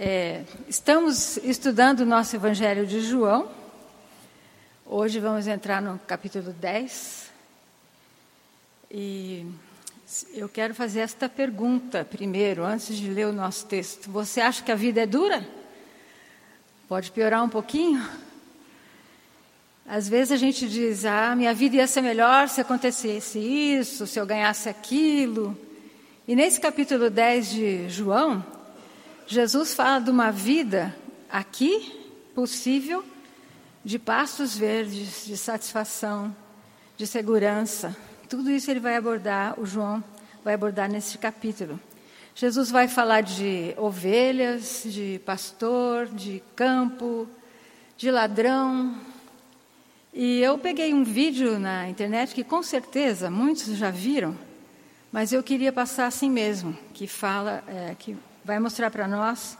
É, estamos estudando o nosso Evangelho de João. Hoje vamos entrar no capítulo 10. E eu quero fazer esta pergunta primeiro, antes de ler o nosso texto. Você acha que a vida é dura? Pode piorar um pouquinho? Às vezes a gente diz: ah, minha vida ia ser melhor se acontecesse isso, se eu ganhasse aquilo. E nesse capítulo 10 de João, Jesus fala de uma vida aqui possível de pastos verdes, de satisfação, de segurança. Tudo isso ele vai abordar, o João vai abordar nesse capítulo. Jesus vai falar de ovelhas, de pastor, de campo, de ladrão. E eu peguei um vídeo na internet que com certeza muitos já viram, mas eu queria passar assim mesmo, que fala, é, que vai mostrar para nós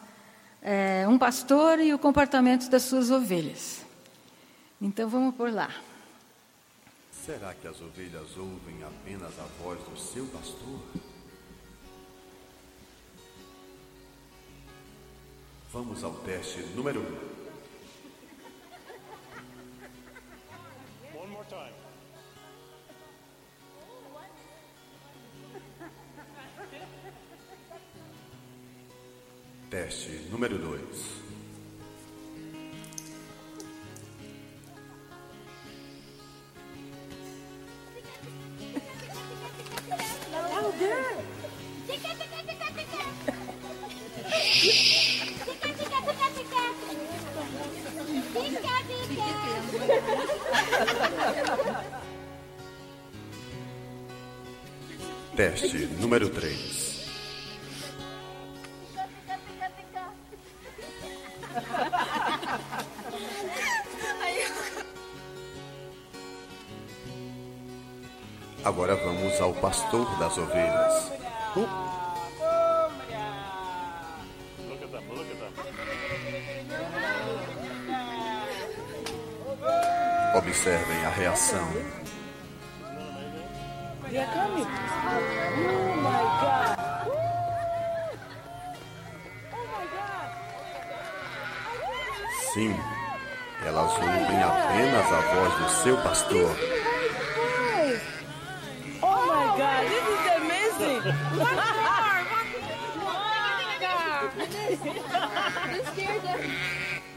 é, um pastor e o comportamento das suas ovelhas. Então vamos por lá. Será que as ovelhas ouvem apenas a voz do seu pastor? Vamos ao teste número 1. Um. Teste número 2. Agora vamos ao pastor das ovelhas. Uh. Observem a reação. Sim, elas ouvem apenas a voz do seu pastor.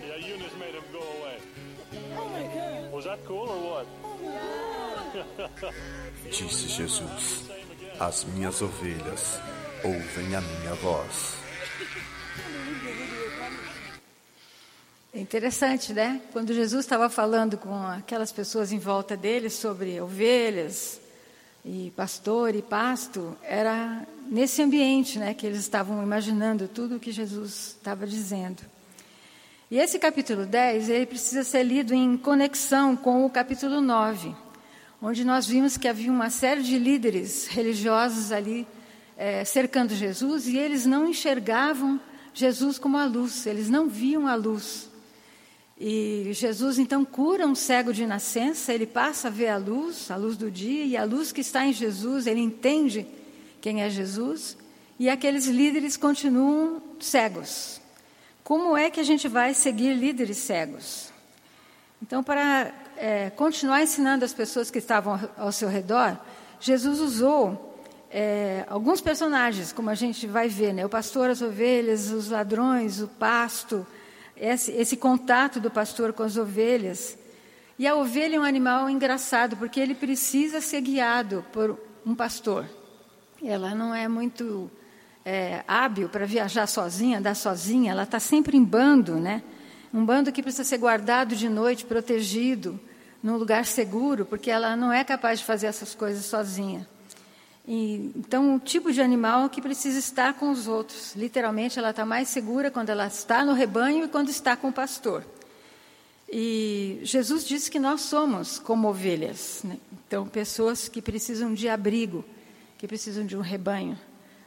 Yeah, Eunice. Oh my God. Was that cool or what? Disse Jesus: As minhas ovelhas ouvem a minha voz. É interessante, né? Quando Jesus estava falando com aquelas pessoas em volta dele sobre ovelhas, e pastor e pasto, era nesse ambiente né, que eles estavam imaginando tudo o que Jesus estava dizendo. E esse capítulo 10, ele precisa ser lido em conexão com o capítulo 9, onde nós vimos que havia uma série de líderes religiosos ali é, cercando Jesus e eles não enxergavam Jesus como a luz, eles não viam a luz. E Jesus então cura um cego de nascença, ele passa a ver a luz, a luz do dia, e a luz que está em Jesus, ele entende quem é Jesus, e aqueles líderes continuam cegos. Como é que a gente vai seguir líderes cegos? Então, para é, continuar ensinando as pessoas que estavam ao seu redor, Jesus usou é, alguns personagens, como a gente vai ver, né? o pastor, as ovelhas, os ladrões, o pasto, esse, esse contato do pastor com as ovelhas. E a ovelha é um animal engraçado, porque ele precisa ser guiado por um pastor. Ela não é muito é, hábil para viajar sozinha, andar sozinha, ela está sempre em bando, né? Um bando que precisa ser guardado de noite, protegido, num lugar seguro, porque ela não é capaz de fazer essas coisas sozinha. E, então, o tipo de animal que precisa estar com os outros. Literalmente, ela está mais segura quando ela está no rebanho e quando está com o pastor. E Jesus disse que nós somos como ovelhas. Né? Então, pessoas que precisam de abrigo, que precisam de um rebanho.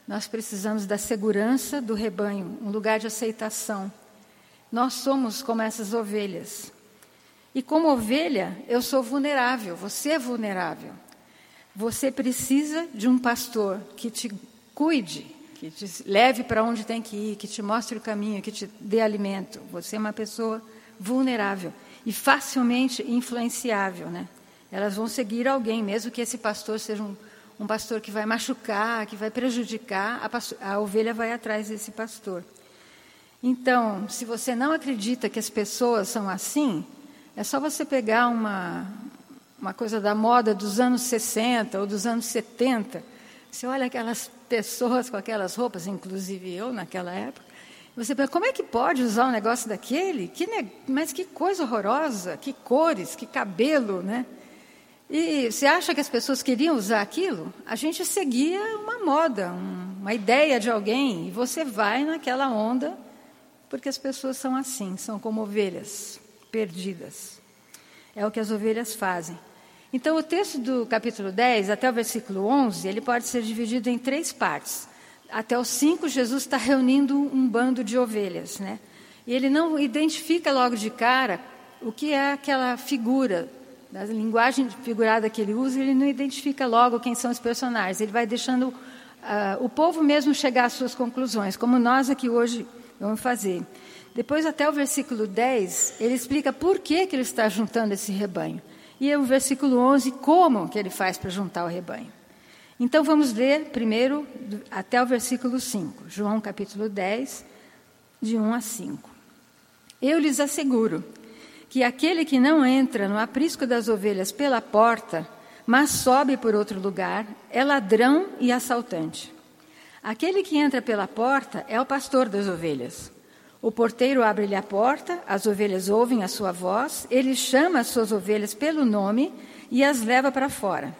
Nós precisamos da segurança do rebanho, um lugar de aceitação. Nós somos como essas ovelhas. E como ovelha, eu sou vulnerável, você é vulnerável. Você precisa de um pastor que te cuide, que te leve para onde tem que ir, que te mostre o caminho, que te dê alimento. Você é uma pessoa vulnerável e facilmente influenciável, né? Elas vão seguir alguém, mesmo que esse pastor seja um, um pastor que vai machucar, que vai prejudicar, a, a ovelha vai atrás desse pastor. Então, se você não acredita que as pessoas são assim, é só você pegar uma, uma coisa da moda dos anos 60 ou dos anos 70. Você olha aquelas pessoas com aquelas roupas, inclusive eu naquela época, você pensa, como é que pode usar um negócio daquele? Que ne... Mas que coisa horrorosa, que cores, que cabelo, né? E você acha que as pessoas queriam usar aquilo? A gente seguia uma moda, um, uma ideia de alguém, e você vai naquela onda, porque as pessoas são assim, são como ovelhas perdidas. É o que as ovelhas fazem. Então, o texto do capítulo 10 até o versículo 11, ele pode ser dividido em três partes. Até o 5, Jesus está reunindo um bando de ovelhas, né? E ele não identifica logo de cara o que é aquela figura da linguagem figurada que ele usa, ele não identifica logo quem são os personagens. Ele vai deixando uh, o povo mesmo chegar às suas conclusões, como nós aqui hoje vamos fazer. Depois, até o versículo 10, ele explica por que, que ele está juntando esse rebanho. E o versículo 11, como que ele faz para juntar o rebanho. Então, vamos ler primeiro até o versículo 5. João capítulo 10, de 1 a 5. Eu lhes asseguro que aquele que não entra no aprisco das ovelhas pela porta, mas sobe por outro lugar, é ladrão e assaltante. Aquele que entra pela porta é o pastor das ovelhas. O porteiro abre-lhe a porta, as ovelhas ouvem a sua voz, ele chama as suas ovelhas pelo nome e as leva para fora.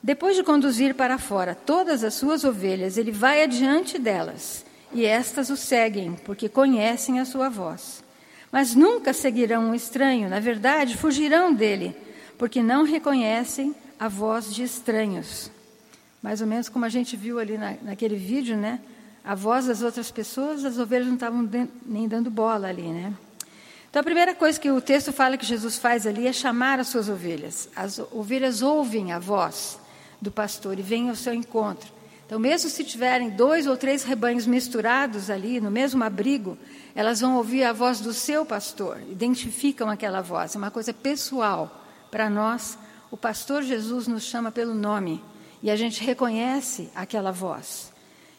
Depois de conduzir para fora todas as suas ovelhas, ele vai adiante delas, e estas o seguem, porque conhecem a sua voz mas nunca seguirão um estranho, na verdade, fugirão dele, porque não reconhecem a voz de estranhos. Mais ou menos como a gente viu ali na, naquele vídeo, né? A voz das outras pessoas, as ovelhas não estavam nem dando bola ali, né? Então, a primeira coisa que o texto fala que Jesus faz ali é chamar as suas ovelhas. As ovelhas ouvem a voz do pastor e vêm ao seu encontro. Então, mesmo se tiverem dois ou três rebanhos misturados ali, no mesmo abrigo, elas vão ouvir a voz do seu pastor, identificam aquela voz, é uma coisa pessoal. Para nós, o pastor Jesus nos chama pelo nome e a gente reconhece aquela voz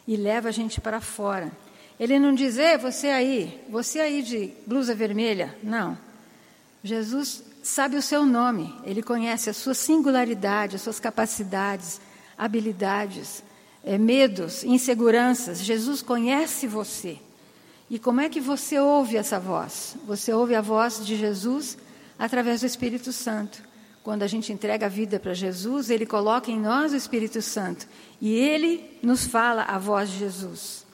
e leva a gente para fora. Ele não diz, Ei, você aí, você aí de blusa vermelha. Não. Jesus sabe o seu nome, ele conhece a sua singularidade, as suas capacidades, habilidades, é, medos, inseguranças. Jesus conhece você. E como é que você ouve essa voz? Você ouve a voz de Jesus através do Espírito Santo. Quando a gente entrega a vida para Jesus, ele coloca em nós o Espírito Santo e ele nos fala a voz de Jesus.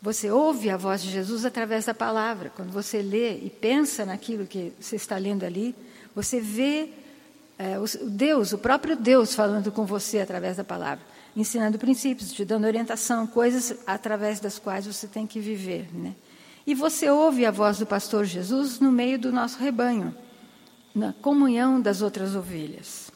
Você ouve a voz de Jesus através da palavra. Quando você lê e pensa naquilo que você está lendo ali, você vê é, o Deus, o próprio Deus falando com você através da palavra ensinando princípios, te dando orientação, coisas através das quais você tem que viver. Né? E você ouve a voz do pastor Jesus no meio do nosso rebanho, na comunhão das outras ovelhas.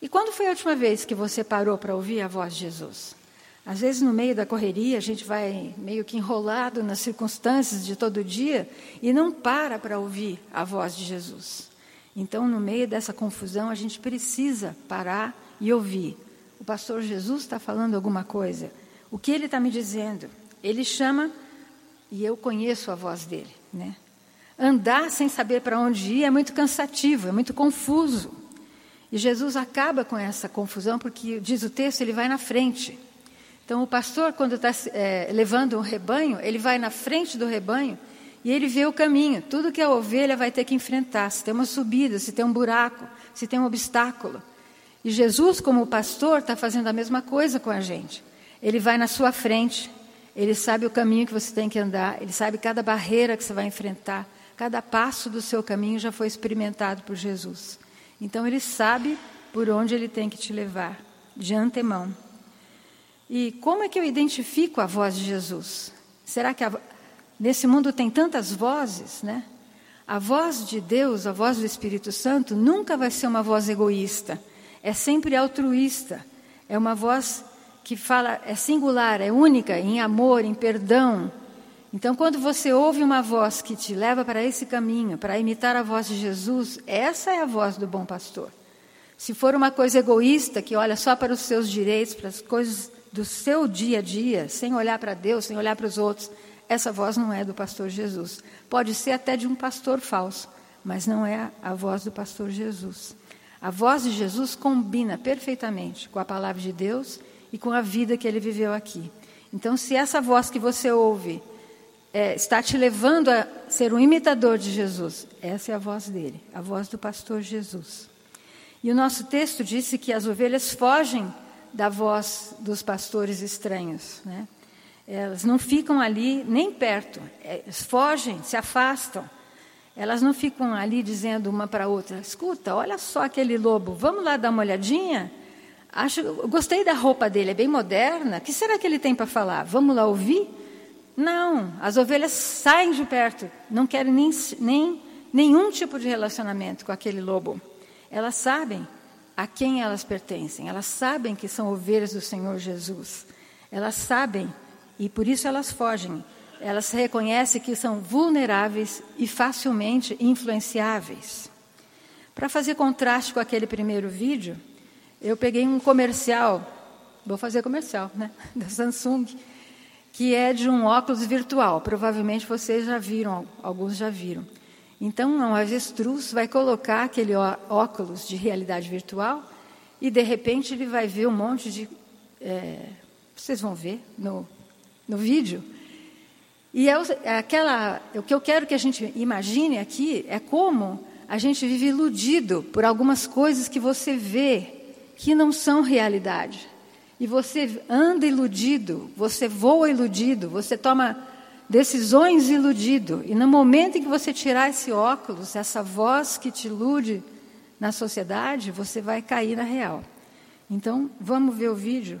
E quando foi a última vez que você parou para ouvir a voz de Jesus? Às vezes, no meio da correria, a gente vai meio que enrolado nas circunstâncias de todo dia e não para para ouvir a voz de Jesus. Então, no meio dessa confusão, a gente precisa parar e ouvir o pastor Jesus está falando alguma coisa. O que ele está me dizendo? Ele chama e eu conheço a voz dele, né? Andar sem saber para onde ir é muito cansativo, é muito confuso. E Jesus acaba com essa confusão porque, diz o texto, ele vai na frente. Então, o pastor, quando está é, levando um rebanho, ele vai na frente do rebanho e ele vê o caminho, tudo que a ovelha vai ter que enfrentar. Se tem uma subida, se tem um buraco, se tem um obstáculo. E Jesus, como pastor, está fazendo a mesma coisa com a gente. Ele vai na sua frente, ele sabe o caminho que você tem que andar, ele sabe cada barreira que você vai enfrentar, cada passo do seu caminho já foi experimentado por Jesus. Então ele sabe por onde ele tem que te levar, de antemão. E como é que eu identifico a voz de Jesus? Será que a, nesse mundo tem tantas vozes, né? A voz de Deus, a voz do Espírito Santo, nunca vai ser uma voz egoísta é sempre altruísta, é uma voz que fala é singular, é única em amor, em perdão. Então, quando você ouve uma voz que te leva para esse caminho, para imitar a voz de Jesus, essa é a voz do bom pastor. Se for uma coisa egoísta, que olha só para os seus direitos, para as coisas do seu dia a dia, sem olhar para Deus, sem olhar para os outros, essa voz não é do pastor Jesus. Pode ser até de um pastor falso, mas não é a voz do pastor Jesus. A voz de Jesus combina perfeitamente com a palavra de Deus e com a vida que ele viveu aqui. Então, se essa voz que você ouve é, está te levando a ser um imitador de Jesus, essa é a voz dele, a voz do pastor Jesus. E o nosso texto disse que as ovelhas fogem da voz dos pastores estranhos. Né? Elas não ficam ali nem perto, elas fogem, se afastam. Elas não ficam ali dizendo uma para outra: escuta, olha só aquele lobo, vamos lá dar uma olhadinha? Acho, gostei da roupa dele, é bem moderna. O que será que ele tem para falar? Vamos lá ouvir? Não, as ovelhas saem de perto, não querem nem, nem nenhum tipo de relacionamento com aquele lobo. Elas sabem a quem elas pertencem, elas sabem que são ovelhas do Senhor Jesus. Elas sabem e por isso elas fogem. Elas reconhecem que são vulneráveis e facilmente influenciáveis. Para fazer contraste com aquele primeiro vídeo, eu peguei um comercial, vou fazer comercial, né, da Samsung, que é de um óculos virtual. Provavelmente vocês já viram, alguns já viram. Então, um avestruz vai colocar aquele óculos de realidade virtual e, de repente, ele vai ver um monte de. É, vocês vão ver no, no vídeo. E é, é aquela, o que eu quero que a gente imagine aqui é como a gente vive iludido por algumas coisas que você vê que não são realidade. E você anda iludido, você voa iludido, você toma decisões iludido. E no momento em que você tirar esse óculos, essa voz que te ilude na sociedade, você vai cair na real. Então, vamos ver o vídeo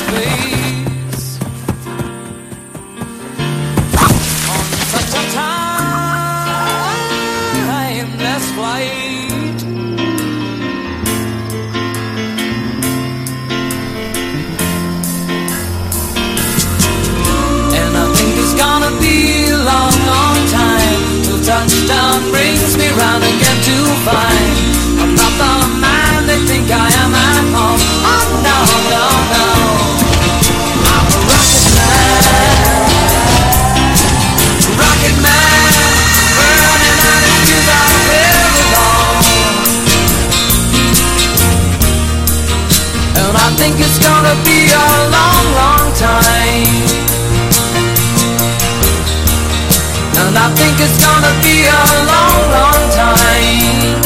timeless flight. And I think it's gonna be a long, long time till touchdown brings me round again to find I'm not the man they think I am. Think it's gonna be a long, long time. And I think it's gonna be a long, long time.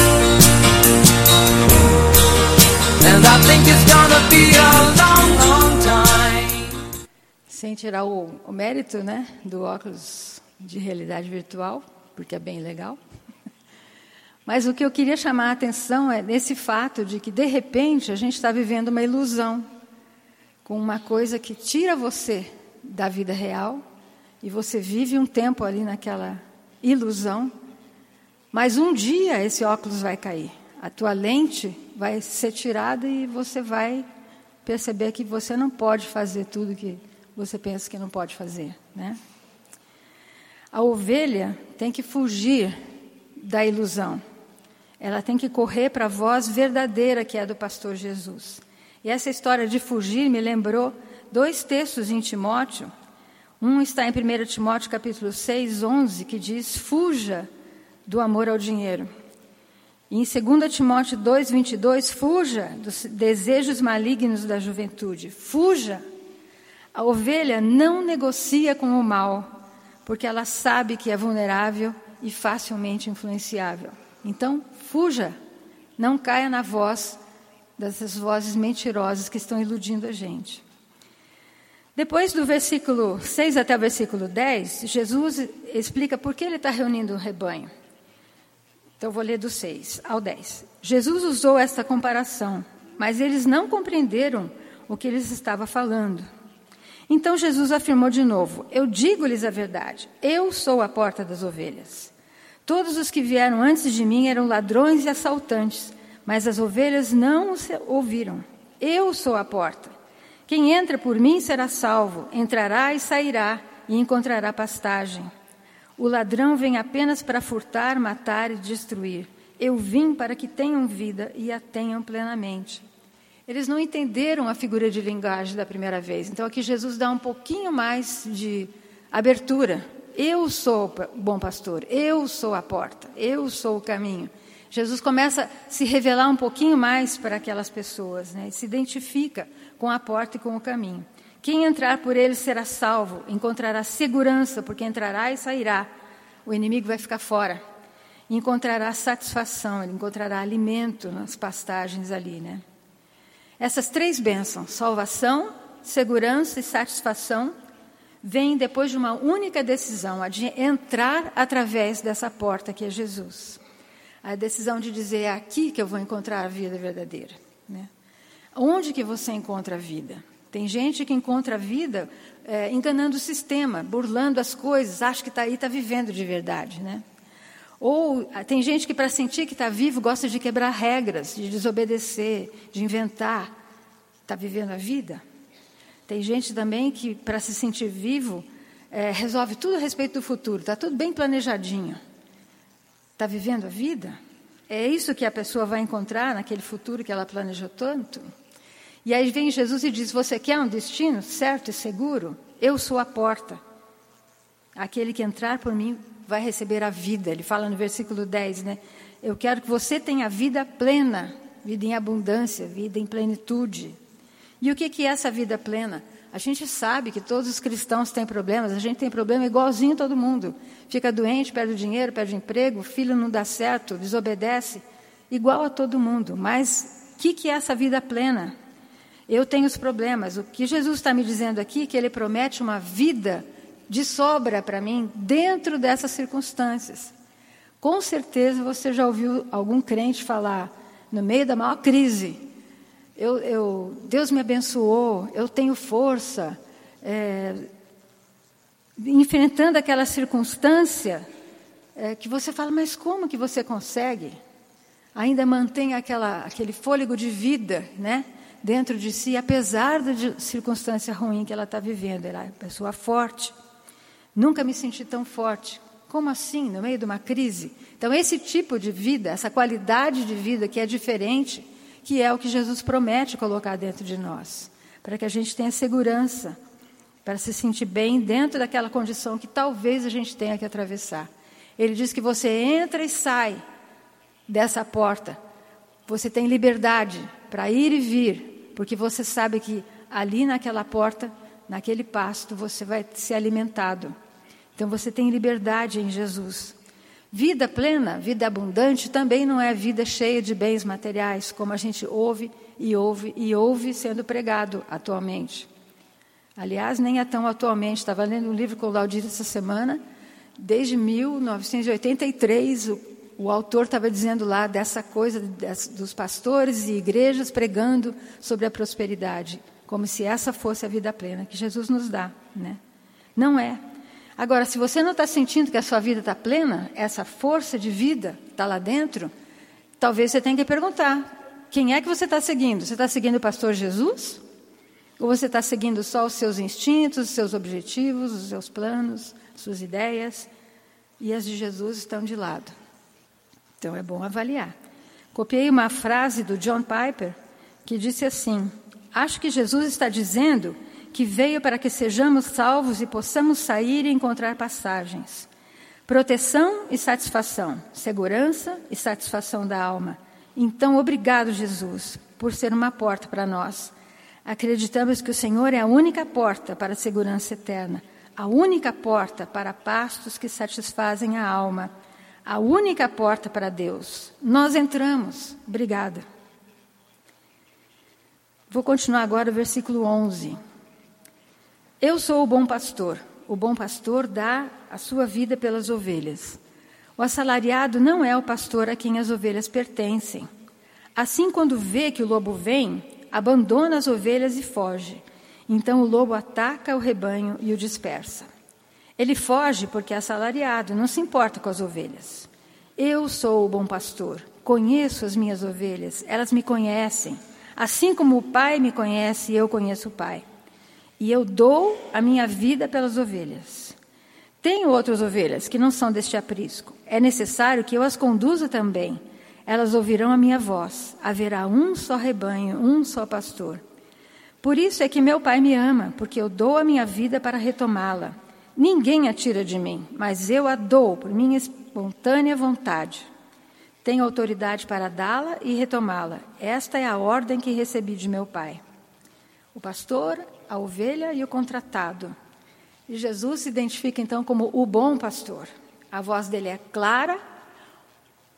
And I think it's gonna be a long, long time. Sem tirar o, o mérito, né, do óculos de realidade virtual, porque é bem legal. Mas o que eu queria chamar a atenção é nesse fato de que, de repente, a gente está vivendo uma ilusão com uma coisa que tira você da vida real e você vive um tempo ali naquela ilusão, mas um dia esse óculos vai cair, a tua lente vai ser tirada e você vai perceber que você não pode fazer tudo que você pensa que não pode fazer, né? A ovelha tem que fugir da ilusão. Ela tem que correr para a voz verdadeira que é do pastor Jesus. E essa história de fugir me lembrou dois textos em Timóteo um está em 1 Timóteo capítulo 6, 11, que diz: Fuja do amor ao dinheiro. E em 2 Timóteo 2, 22, fuja dos desejos malignos da juventude. Fuja. A ovelha não negocia com o mal, porque ela sabe que é vulnerável e facilmente influenciável. Então, fuja. Não caia na voz dessas vozes mentirosas que estão iludindo a gente. Depois do versículo 6 até o versículo 10, Jesus explica por que ele está reunindo o rebanho. Então, vou ler do 6 ao 10. Jesus usou esta comparação, mas eles não compreenderam o que eles estava falando. Então Jesus afirmou de novo: Eu digo-lhes a verdade, eu sou a porta das ovelhas. Todos os que vieram antes de mim eram ladrões e assaltantes, mas as ovelhas não os ouviram. Eu sou a porta. Quem entra por mim será salvo, entrará e sairá e encontrará pastagem. O ladrão vem apenas para furtar, matar e destruir. Eu vim para que tenham vida e a tenham plenamente. Eles não entenderam a figura de linguagem da primeira vez. Então aqui Jesus dá um pouquinho mais de abertura. Eu sou o bom pastor, eu sou a porta, eu sou o caminho. Jesus começa a se revelar um pouquinho mais para aquelas pessoas, né? se identifica com a porta e com o caminho. Quem entrar por ele será salvo, encontrará segurança, porque entrará e sairá. O inimigo vai ficar fora. Encontrará satisfação, ele encontrará alimento nas pastagens ali, né? Essas três bênçãos, salvação, segurança e satisfação, vêm depois de uma única decisão, a de entrar através dessa porta que é Jesus. A decisão de dizer é aqui que eu vou encontrar a vida verdadeira. Né? Onde que você encontra a vida? Tem gente que encontra a vida é, enganando o sistema, burlando as coisas, acha que está aí, está vivendo de verdade, né? Ou ah, tem gente que para sentir que está vivo gosta de quebrar regras, de desobedecer, de inventar. Está vivendo a vida? Tem gente também que para se sentir vivo é, resolve tudo a respeito do futuro, está tudo bem planejadinho. Está vivendo a vida? É isso que a pessoa vai encontrar naquele futuro que ela planejou tanto? E aí vem Jesus e diz: Você quer um destino certo e seguro? Eu sou a porta. Aquele que entrar por mim vai receber a vida. Ele fala no versículo 10, né? Eu quero que você tenha vida plena, vida em abundância, vida em plenitude. E o que, é essa vida plena? A gente sabe que todos os cristãos têm problemas, a gente tem problema igualzinho todo mundo. Fica doente, perde dinheiro, perde emprego, filho não dá certo, desobedece, igual a todo mundo. Mas o que, que é essa vida plena? Eu tenho os problemas. O que Jesus está me dizendo aqui é que Ele promete uma vida de sobra para mim dentro dessas circunstâncias. Com certeza você já ouviu algum crente falar, no meio da maior crise, eu, eu, Deus me abençoou, eu tenho força, é, enfrentando aquela circunstância é, que você fala, mas como que você consegue? Ainda mantém aquela, aquele fôlego de vida, né? dentro de si, apesar da circunstância ruim que ela está vivendo. Ela é pessoa forte. Nunca me senti tão forte. Como assim, no meio de uma crise? Então, esse tipo de vida, essa qualidade de vida que é diferente, que é o que Jesus promete colocar dentro de nós, para que a gente tenha segurança, para se sentir bem dentro daquela condição que talvez a gente tenha que atravessar. Ele diz que você entra e sai dessa porta, você tem liberdade para ir e vir, porque você sabe que ali naquela porta, naquele pasto, você vai ser alimentado. Então você tem liberdade em Jesus. Vida plena, vida abundante, também não é vida cheia de bens materiais, como a gente ouve e ouve e ouve sendo pregado atualmente. Aliás, nem é tão atualmente. Estava lendo um livro com o Laudir essa semana. Desde 1983, o o autor estava dizendo lá dessa coisa dos pastores e igrejas pregando sobre a prosperidade, como se essa fosse a vida plena que Jesus nos dá, né? Não é. Agora, se você não está sentindo que a sua vida está plena, essa força de vida está lá dentro, talvez você tenha que perguntar: quem é que você está seguindo? Você está seguindo o pastor Jesus? Ou você está seguindo só os seus instintos, os seus objetivos, os seus planos, suas ideias? E as de Jesus estão de lado. Então é bom avaliar. Copiei uma frase do John Piper que disse assim: Acho que Jesus está dizendo que veio para que sejamos salvos e possamos sair e encontrar passagens. Proteção e satisfação, segurança e satisfação da alma. Então, obrigado, Jesus, por ser uma porta para nós. Acreditamos que o Senhor é a única porta para a segurança eterna, a única porta para pastos que satisfazem a alma, a única porta para Deus. Nós entramos. Obrigada. Vou continuar agora o versículo 11. Eu sou o bom pastor. O bom pastor dá a sua vida pelas ovelhas. O assalariado não é o pastor a quem as ovelhas pertencem. Assim, quando vê que o lobo vem, abandona as ovelhas e foge. Então o lobo ataca o rebanho e o dispersa. Ele foge porque é assalariado, não se importa com as ovelhas. Eu sou o bom pastor, conheço as minhas ovelhas, elas me conhecem. Assim como o Pai me conhece, eu conheço o Pai. E eu dou a minha vida pelas ovelhas. Tenho outras ovelhas que não são deste aprisco. É necessário que eu as conduza também. Elas ouvirão a minha voz. Haverá um só rebanho, um só pastor. Por isso é que meu Pai me ama, porque eu dou a minha vida para retomá-la. Ninguém a tira de mim, mas eu a dou por minha espontânea vontade. Tenho autoridade para dá-la e retomá-la. Esta é a ordem que recebi de meu Pai. O pastor, a ovelha e o contratado. E Jesus se identifica então como o bom pastor. A voz dele é clara,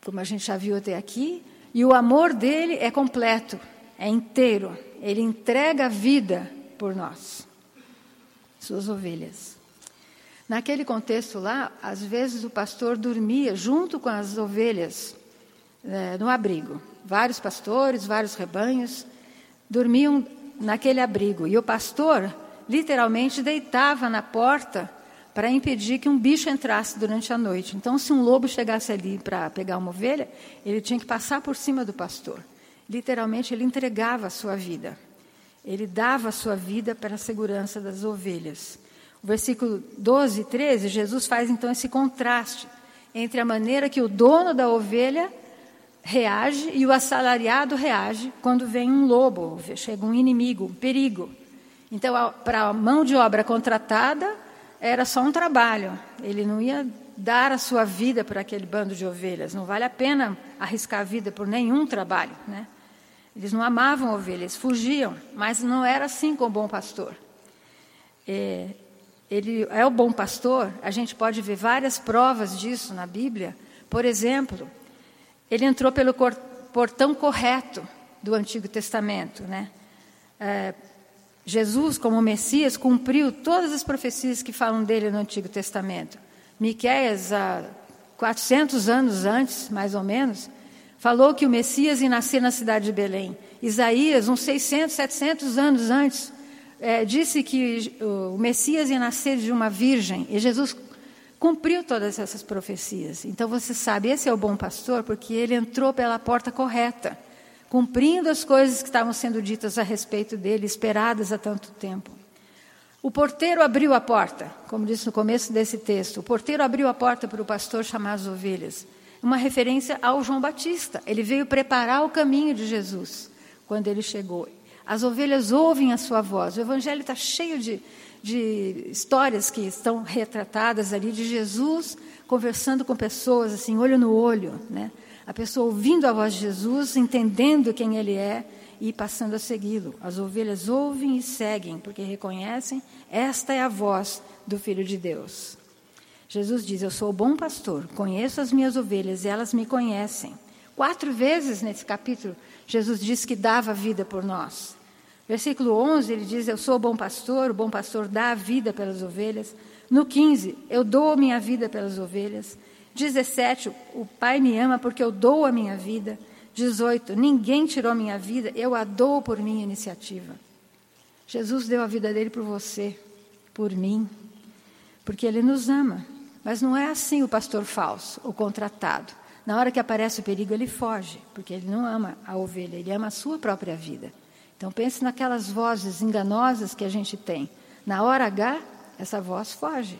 como a gente já viu até aqui, e o amor dele é completo, é inteiro. Ele entrega a vida por nós, suas ovelhas. Naquele contexto lá, às vezes o pastor dormia junto com as ovelhas é, no abrigo. Vários pastores, vários rebanhos dormiam naquele abrigo. E o pastor literalmente deitava na porta para impedir que um bicho entrasse durante a noite. Então, se um lobo chegasse ali para pegar uma ovelha, ele tinha que passar por cima do pastor. Literalmente, ele entregava a sua vida. Ele dava a sua vida para a segurança das ovelhas. O versículo 12 e 13, Jesus faz então esse contraste entre a maneira que o dono da ovelha reage e o assalariado reage quando vem um lobo, chega um inimigo, um perigo. Então, para a mão de obra contratada, era só um trabalho. Ele não ia dar a sua vida por aquele bando de ovelhas. Não vale a pena arriscar a vida por nenhum trabalho. Né? Eles não amavam ovelhas, fugiam, mas não era assim com o bom pastor. É, ele é o bom pastor, a gente pode ver várias provas disso na Bíblia. Por exemplo, ele entrou pelo portão correto do Antigo Testamento, né? É, Jesus, como Messias, cumpriu todas as profecias que falam dele no Antigo Testamento. Miqueias, há 400 anos antes, mais ou menos, falou que o Messias ia nascer na cidade de Belém. Isaías, uns 600, 700 anos antes, é, disse que o Messias ia nascer de uma virgem. E Jesus cumpriu todas essas profecias. Então você sabe, esse é o bom pastor, porque ele entrou pela porta correta, cumprindo as coisas que estavam sendo ditas a respeito dele, esperadas há tanto tempo. O porteiro abriu a porta, como disse no começo desse texto. O porteiro abriu a porta para o pastor chamar as ovelhas. Uma referência ao João Batista. Ele veio preparar o caminho de Jesus quando ele chegou. As ovelhas ouvem a sua voz. O evangelho está cheio de, de histórias que estão retratadas ali de Jesus conversando com pessoas assim, olho no olho, né? A pessoa ouvindo a voz de Jesus, entendendo quem ele é e passando a segui-lo. As ovelhas ouvem e seguem, porque reconhecem esta é a voz do Filho de Deus. Jesus diz: Eu sou o bom pastor, conheço as minhas ovelhas e elas me conhecem. Quatro vezes nesse capítulo, Jesus diz que dava vida por nós. Versículo 11, ele diz: Eu sou o bom pastor, o bom pastor dá a vida pelas ovelhas. No 15, eu dou a minha vida pelas ovelhas. 17, o Pai me ama porque eu dou a minha vida. 18, ninguém tirou minha vida, eu a dou por minha iniciativa. Jesus deu a vida dele por você, por mim, porque ele nos ama. Mas não é assim o pastor falso, o contratado. Na hora que aparece o perigo, ele foge, porque ele não ama a ovelha, ele ama a sua própria vida. Então pense naquelas vozes enganosas que a gente tem. Na hora H, essa voz foge.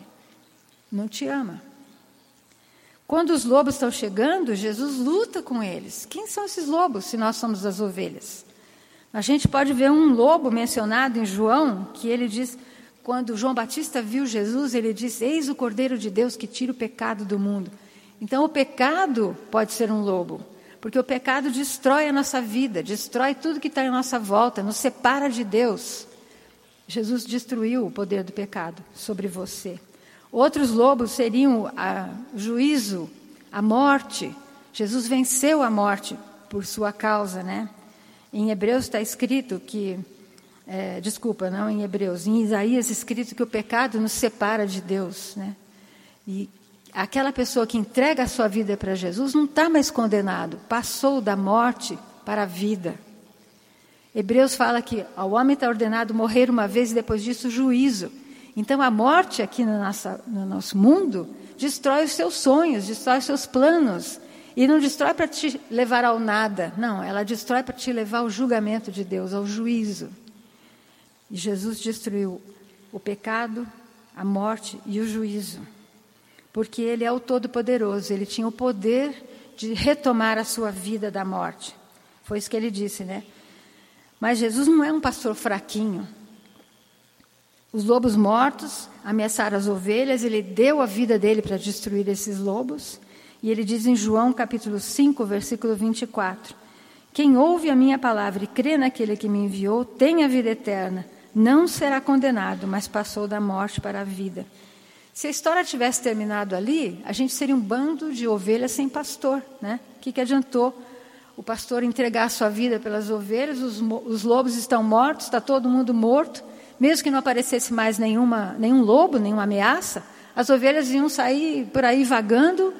Não te ama. Quando os lobos estão chegando, Jesus luta com eles. Quem são esses lobos, se nós somos as ovelhas? A gente pode ver um lobo mencionado em João, que ele diz: quando João Batista viu Jesus, ele disse: Eis o Cordeiro de Deus que tira o pecado do mundo. Então, o pecado pode ser um lobo, porque o pecado destrói a nossa vida, destrói tudo que está em nossa volta, nos separa de Deus. Jesus destruiu o poder do pecado sobre você. Outros lobos seriam o juízo, a morte. Jesus venceu a morte por sua causa, né? Em Hebreus está escrito que, é, desculpa, não em Hebreus, em Isaías escrito que o pecado nos separa de Deus, né? E aquela pessoa que entrega a sua vida para Jesus não está mais condenado, passou da morte para a vida. Hebreus fala que ao homem está ordenado morrer uma vez e depois disso juízo. Então a morte aqui no, nossa, no nosso mundo destrói os seus sonhos, destrói os seus planos. E não destrói para te levar ao nada, não, ela destrói para te levar ao julgamento de Deus, ao juízo. E Jesus destruiu o pecado, a morte e o juízo. Porque Ele é o Todo-Poderoso, Ele tinha o poder de retomar a sua vida da morte. Foi isso que ele disse, né? Mas Jesus não é um pastor fraquinho. Os lobos mortos ameaçaram as ovelhas, ele deu a vida dele para destruir esses lobos. E ele diz em João capítulo 5, versículo 24: Quem ouve a minha palavra e crê naquele que me enviou tem a vida eterna, não será condenado, mas passou da morte para a vida. Se a história tivesse terminado ali, a gente seria um bando de ovelhas sem pastor, né? O que, que adiantou o pastor entregar a sua vida pelas ovelhas, os, os lobos estão mortos, está todo mundo morto, mesmo que não aparecesse mais nenhuma, nenhum lobo, nenhuma ameaça, as ovelhas iam sair por aí vagando,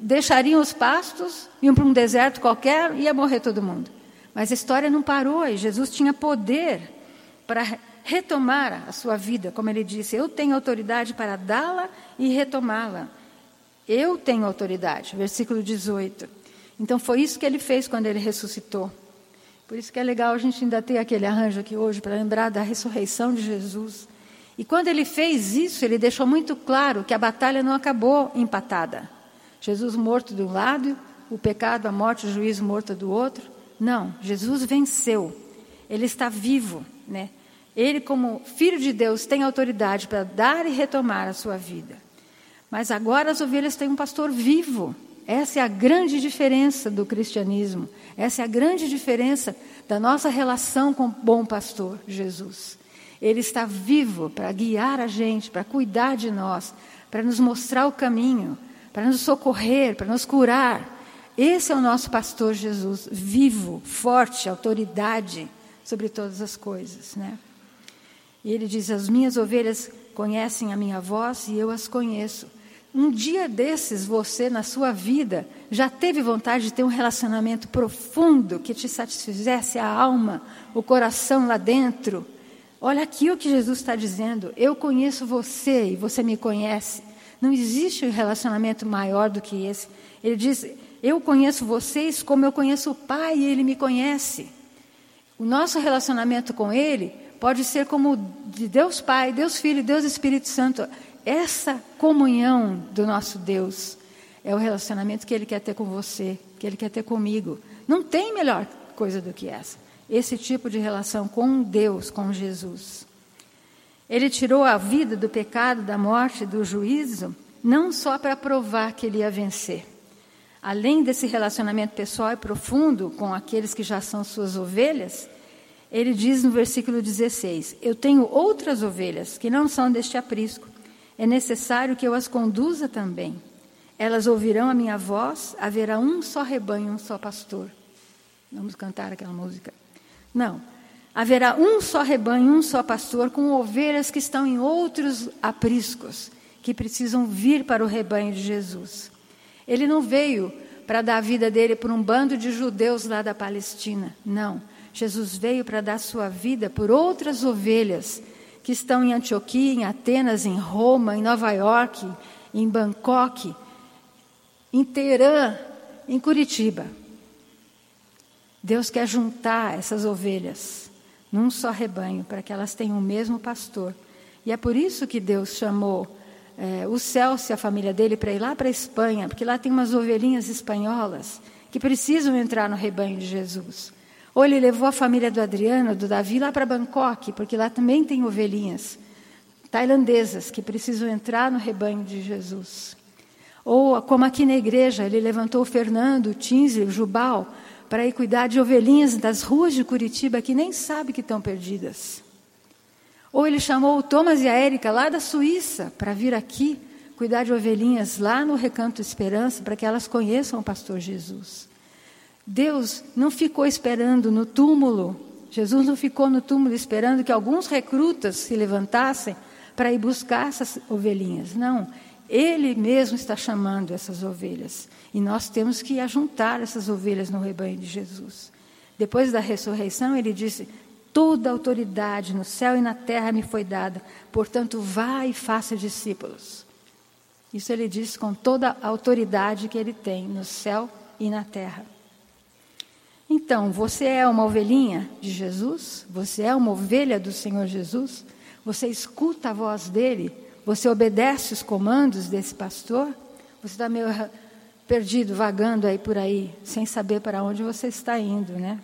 deixariam os pastos, iam para um deserto qualquer, ia morrer todo mundo. Mas a história não parou e Jesus tinha poder para retomar a sua vida, como ele disse: Eu tenho autoridade para dá-la e retomá-la. Eu tenho autoridade. Versículo 18. Então foi isso que ele fez quando ele ressuscitou. Por isso que é legal a gente ainda ter aquele arranjo aqui hoje para lembrar da ressurreição de Jesus. E quando ele fez isso, ele deixou muito claro que a batalha não acabou empatada. Jesus morto de um lado, o pecado, a morte, o juízo morto do outro. Não, Jesus venceu. Ele está vivo, né? Ele, como filho de Deus, tem autoridade para dar e retomar a sua vida. Mas agora as ovelhas têm um pastor vivo. Essa é a grande diferença do cristianismo. Essa é a grande diferença da nossa relação com o bom pastor Jesus. Ele está vivo para guiar a gente, para cuidar de nós, para nos mostrar o caminho, para nos socorrer, para nos curar. Esse é o nosso pastor Jesus, vivo, forte, autoridade sobre todas as coisas, né? E ele diz: As minhas ovelhas conhecem a minha voz e eu as conheço um dia desses, você, na sua vida, já teve vontade de ter um relacionamento profundo que te satisfizesse a alma, o coração lá dentro? Olha aqui o que Jesus está dizendo. Eu conheço você e você me conhece. Não existe um relacionamento maior do que esse. Ele diz: Eu conheço vocês como eu conheço o Pai e Ele me conhece. O nosso relacionamento com Ele pode ser como de Deus Pai, Deus Filho, Deus Espírito Santo. Essa comunhão do nosso Deus é o relacionamento que Ele quer ter com você, que Ele quer ter comigo. Não tem melhor coisa do que essa. Esse tipo de relação com Deus, com Jesus. Ele tirou a vida do pecado, da morte, do juízo, não só para provar que ele ia vencer. Além desse relacionamento pessoal e profundo com aqueles que já são suas ovelhas, ele diz no versículo 16: Eu tenho outras ovelhas que não são deste aprisco é necessário que eu as conduza também. Elas ouvirão a minha voz, haverá um só rebanho, um só pastor. Vamos cantar aquela música. Não. Haverá um só rebanho, um só pastor, com ovelhas que estão em outros apriscos, que precisam vir para o rebanho de Jesus. Ele não veio para dar a vida dele para um bando de judeus lá da Palestina. Não. Jesus veio para dar sua vida por outras ovelhas que estão em Antioquia, em Atenas, em Roma, em Nova York, em Bangkok, em Teherã, em Curitiba. Deus quer juntar essas ovelhas num só rebanho, para que elas tenham o mesmo pastor. E é por isso que Deus chamou é, o Celso e a família dele para ir lá para a Espanha, porque lá tem umas ovelhinhas espanholas que precisam entrar no rebanho de Jesus. Ou ele levou a família do Adriano, do Davi, lá para Bangkok, porque lá também tem ovelhinhas. tailandesas que precisam entrar no rebanho de Jesus. Ou como aqui na igreja, ele levantou o Fernando, o Tinsley, o Jubal, para ir cuidar de ovelhinhas das ruas de Curitiba que nem sabe que estão perdidas. Ou ele chamou o Thomas e a Érica lá da Suíça para vir aqui cuidar de ovelhinhas lá no Recanto Esperança para que elas conheçam o pastor Jesus. Deus não ficou esperando no túmulo, Jesus não ficou no túmulo esperando que alguns recrutas se levantassem para ir buscar essas ovelhinhas. Não, ele mesmo está chamando essas ovelhas. E nós temos que ajuntar essas ovelhas no rebanho de Jesus. Depois da ressurreição, ele disse: Toda autoridade no céu e na terra me foi dada, portanto, vá e faça discípulos. Isso ele disse com toda a autoridade que ele tem no céu e na terra. Então, você é uma ovelhinha de Jesus? Você é uma ovelha do Senhor Jesus? Você escuta a voz dele? Você obedece os comandos desse pastor? Você está meio perdido, vagando aí por aí, sem saber para onde você está indo, né?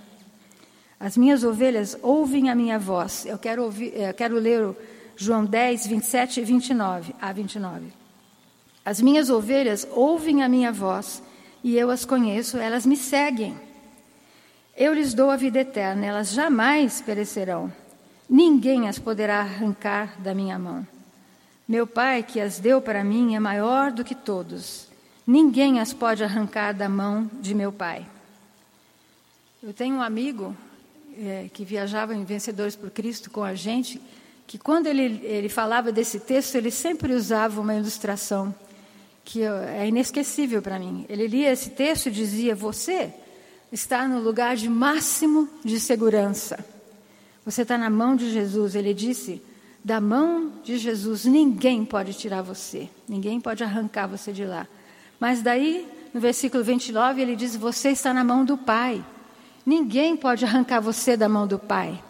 As minhas ovelhas ouvem a minha voz. Eu quero, ouvir, eu quero ler João 10, 27 e 29, a 29. As minhas ovelhas ouvem a minha voz e eu as conheço, elas me seguem. Eu lhes dou a vida eterna, elas jamais perecerão. Ninguém as poderá arrancar da minha mão. Meu Pai, que as deu para mim, é maior do que todos. Ninguém as pode arrancar da mão de meu Pai. Eu tenho um amigo é, que viajava em Vencedores por Cristo com a gente, que quando ele, ele falava desse texto, ele sempre usava uma ilustração que é inesquecível para mim. Ele lia esse texto e dizia: Você está no lugar de máximo de segurança. Você está na mão de Jesus. Ele disse: da mão de Jesus, ninguém pode tirar você, ninguém pode arrancar você de lá. Mas daí, no versículo 29, ele diz: Você está na mão do Pai. Ninguém pode arrancar você da mão do Pai.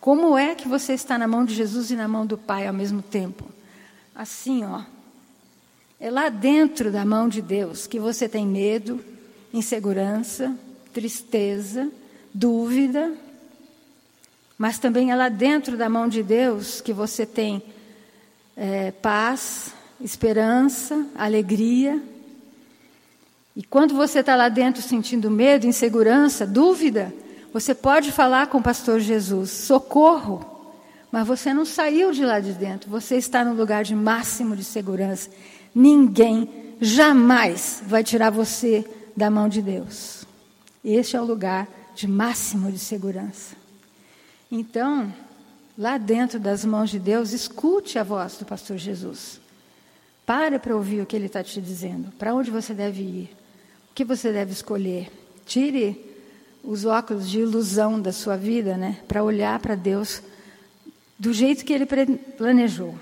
Como é que você está na mão de Jesus e na mão do Pai ao mesmo tempo? Assim, ó. É lá dentro da mão de Deus que você tem medo, insegurança, tristeza, dúvida, mas também é lá dentro da mão de Deus que você tem é, paz, esperança, alegria. E quando você está lá dentro sentindo medo, insegurança, dúvida, você pode falar com o pastor Jesus, socorro, mas você não saiu de lá de dentro, você está no lugar de máximo de segurança. Ninguém jamais vai tirar você da mão de Deus. Este é o lugar de máximo de segurança. Então, lá dentro das mãos de Deus, escute a voz do pastor Jesus. Pare para ouvir o que ele está te dizendo. Para onde você deve ir? O que você deve escolher? Tire os óculos de ilusão da sua vida, né? Para olhar para Deus do jeito que ele planejou.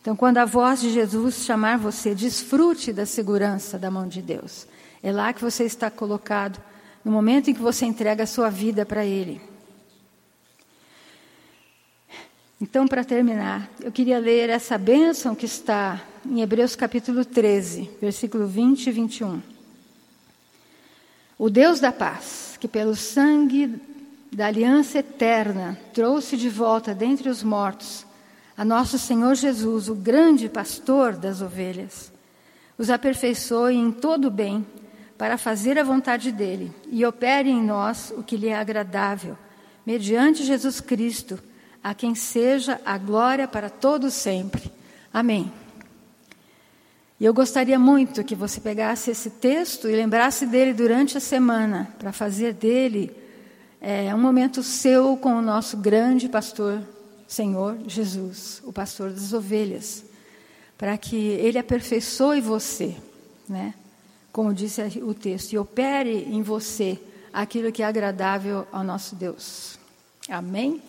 Então, quando a voz de Jesus chamar você, desfrute da segurança da mão de Deus. É lá que você está colocado, no momento em que você entrega a sua vida para Ele. Então, para terminar, eu queria ler essa bênção que está em Hebreus capítulo 13, versículo 20 e 21. O Deus da paz, que pelo sangue da aliança eterna trouxe de volta dentre os mortos a nosso Senhor Jesus, o grande pastor das ovelhas, os aperfeiçoe em todo o bem para fazer a vontade dele e opere em nós o que lhe é agradável, mediante Jesus Cristo a quem seja a glória para todos sempre. Amém. E eu gostaria muito que você pegasse esse texto e lembrasse dele durante a semana, para fazer dele é, um momento seu com o nosso grande pastor, Senhor Jesus, o pastor das ovelhas, para que ele aperfeiçoe você, né? Como disse o texto, e opere em você aquilo que é agradável ao nosso Deus. Amém?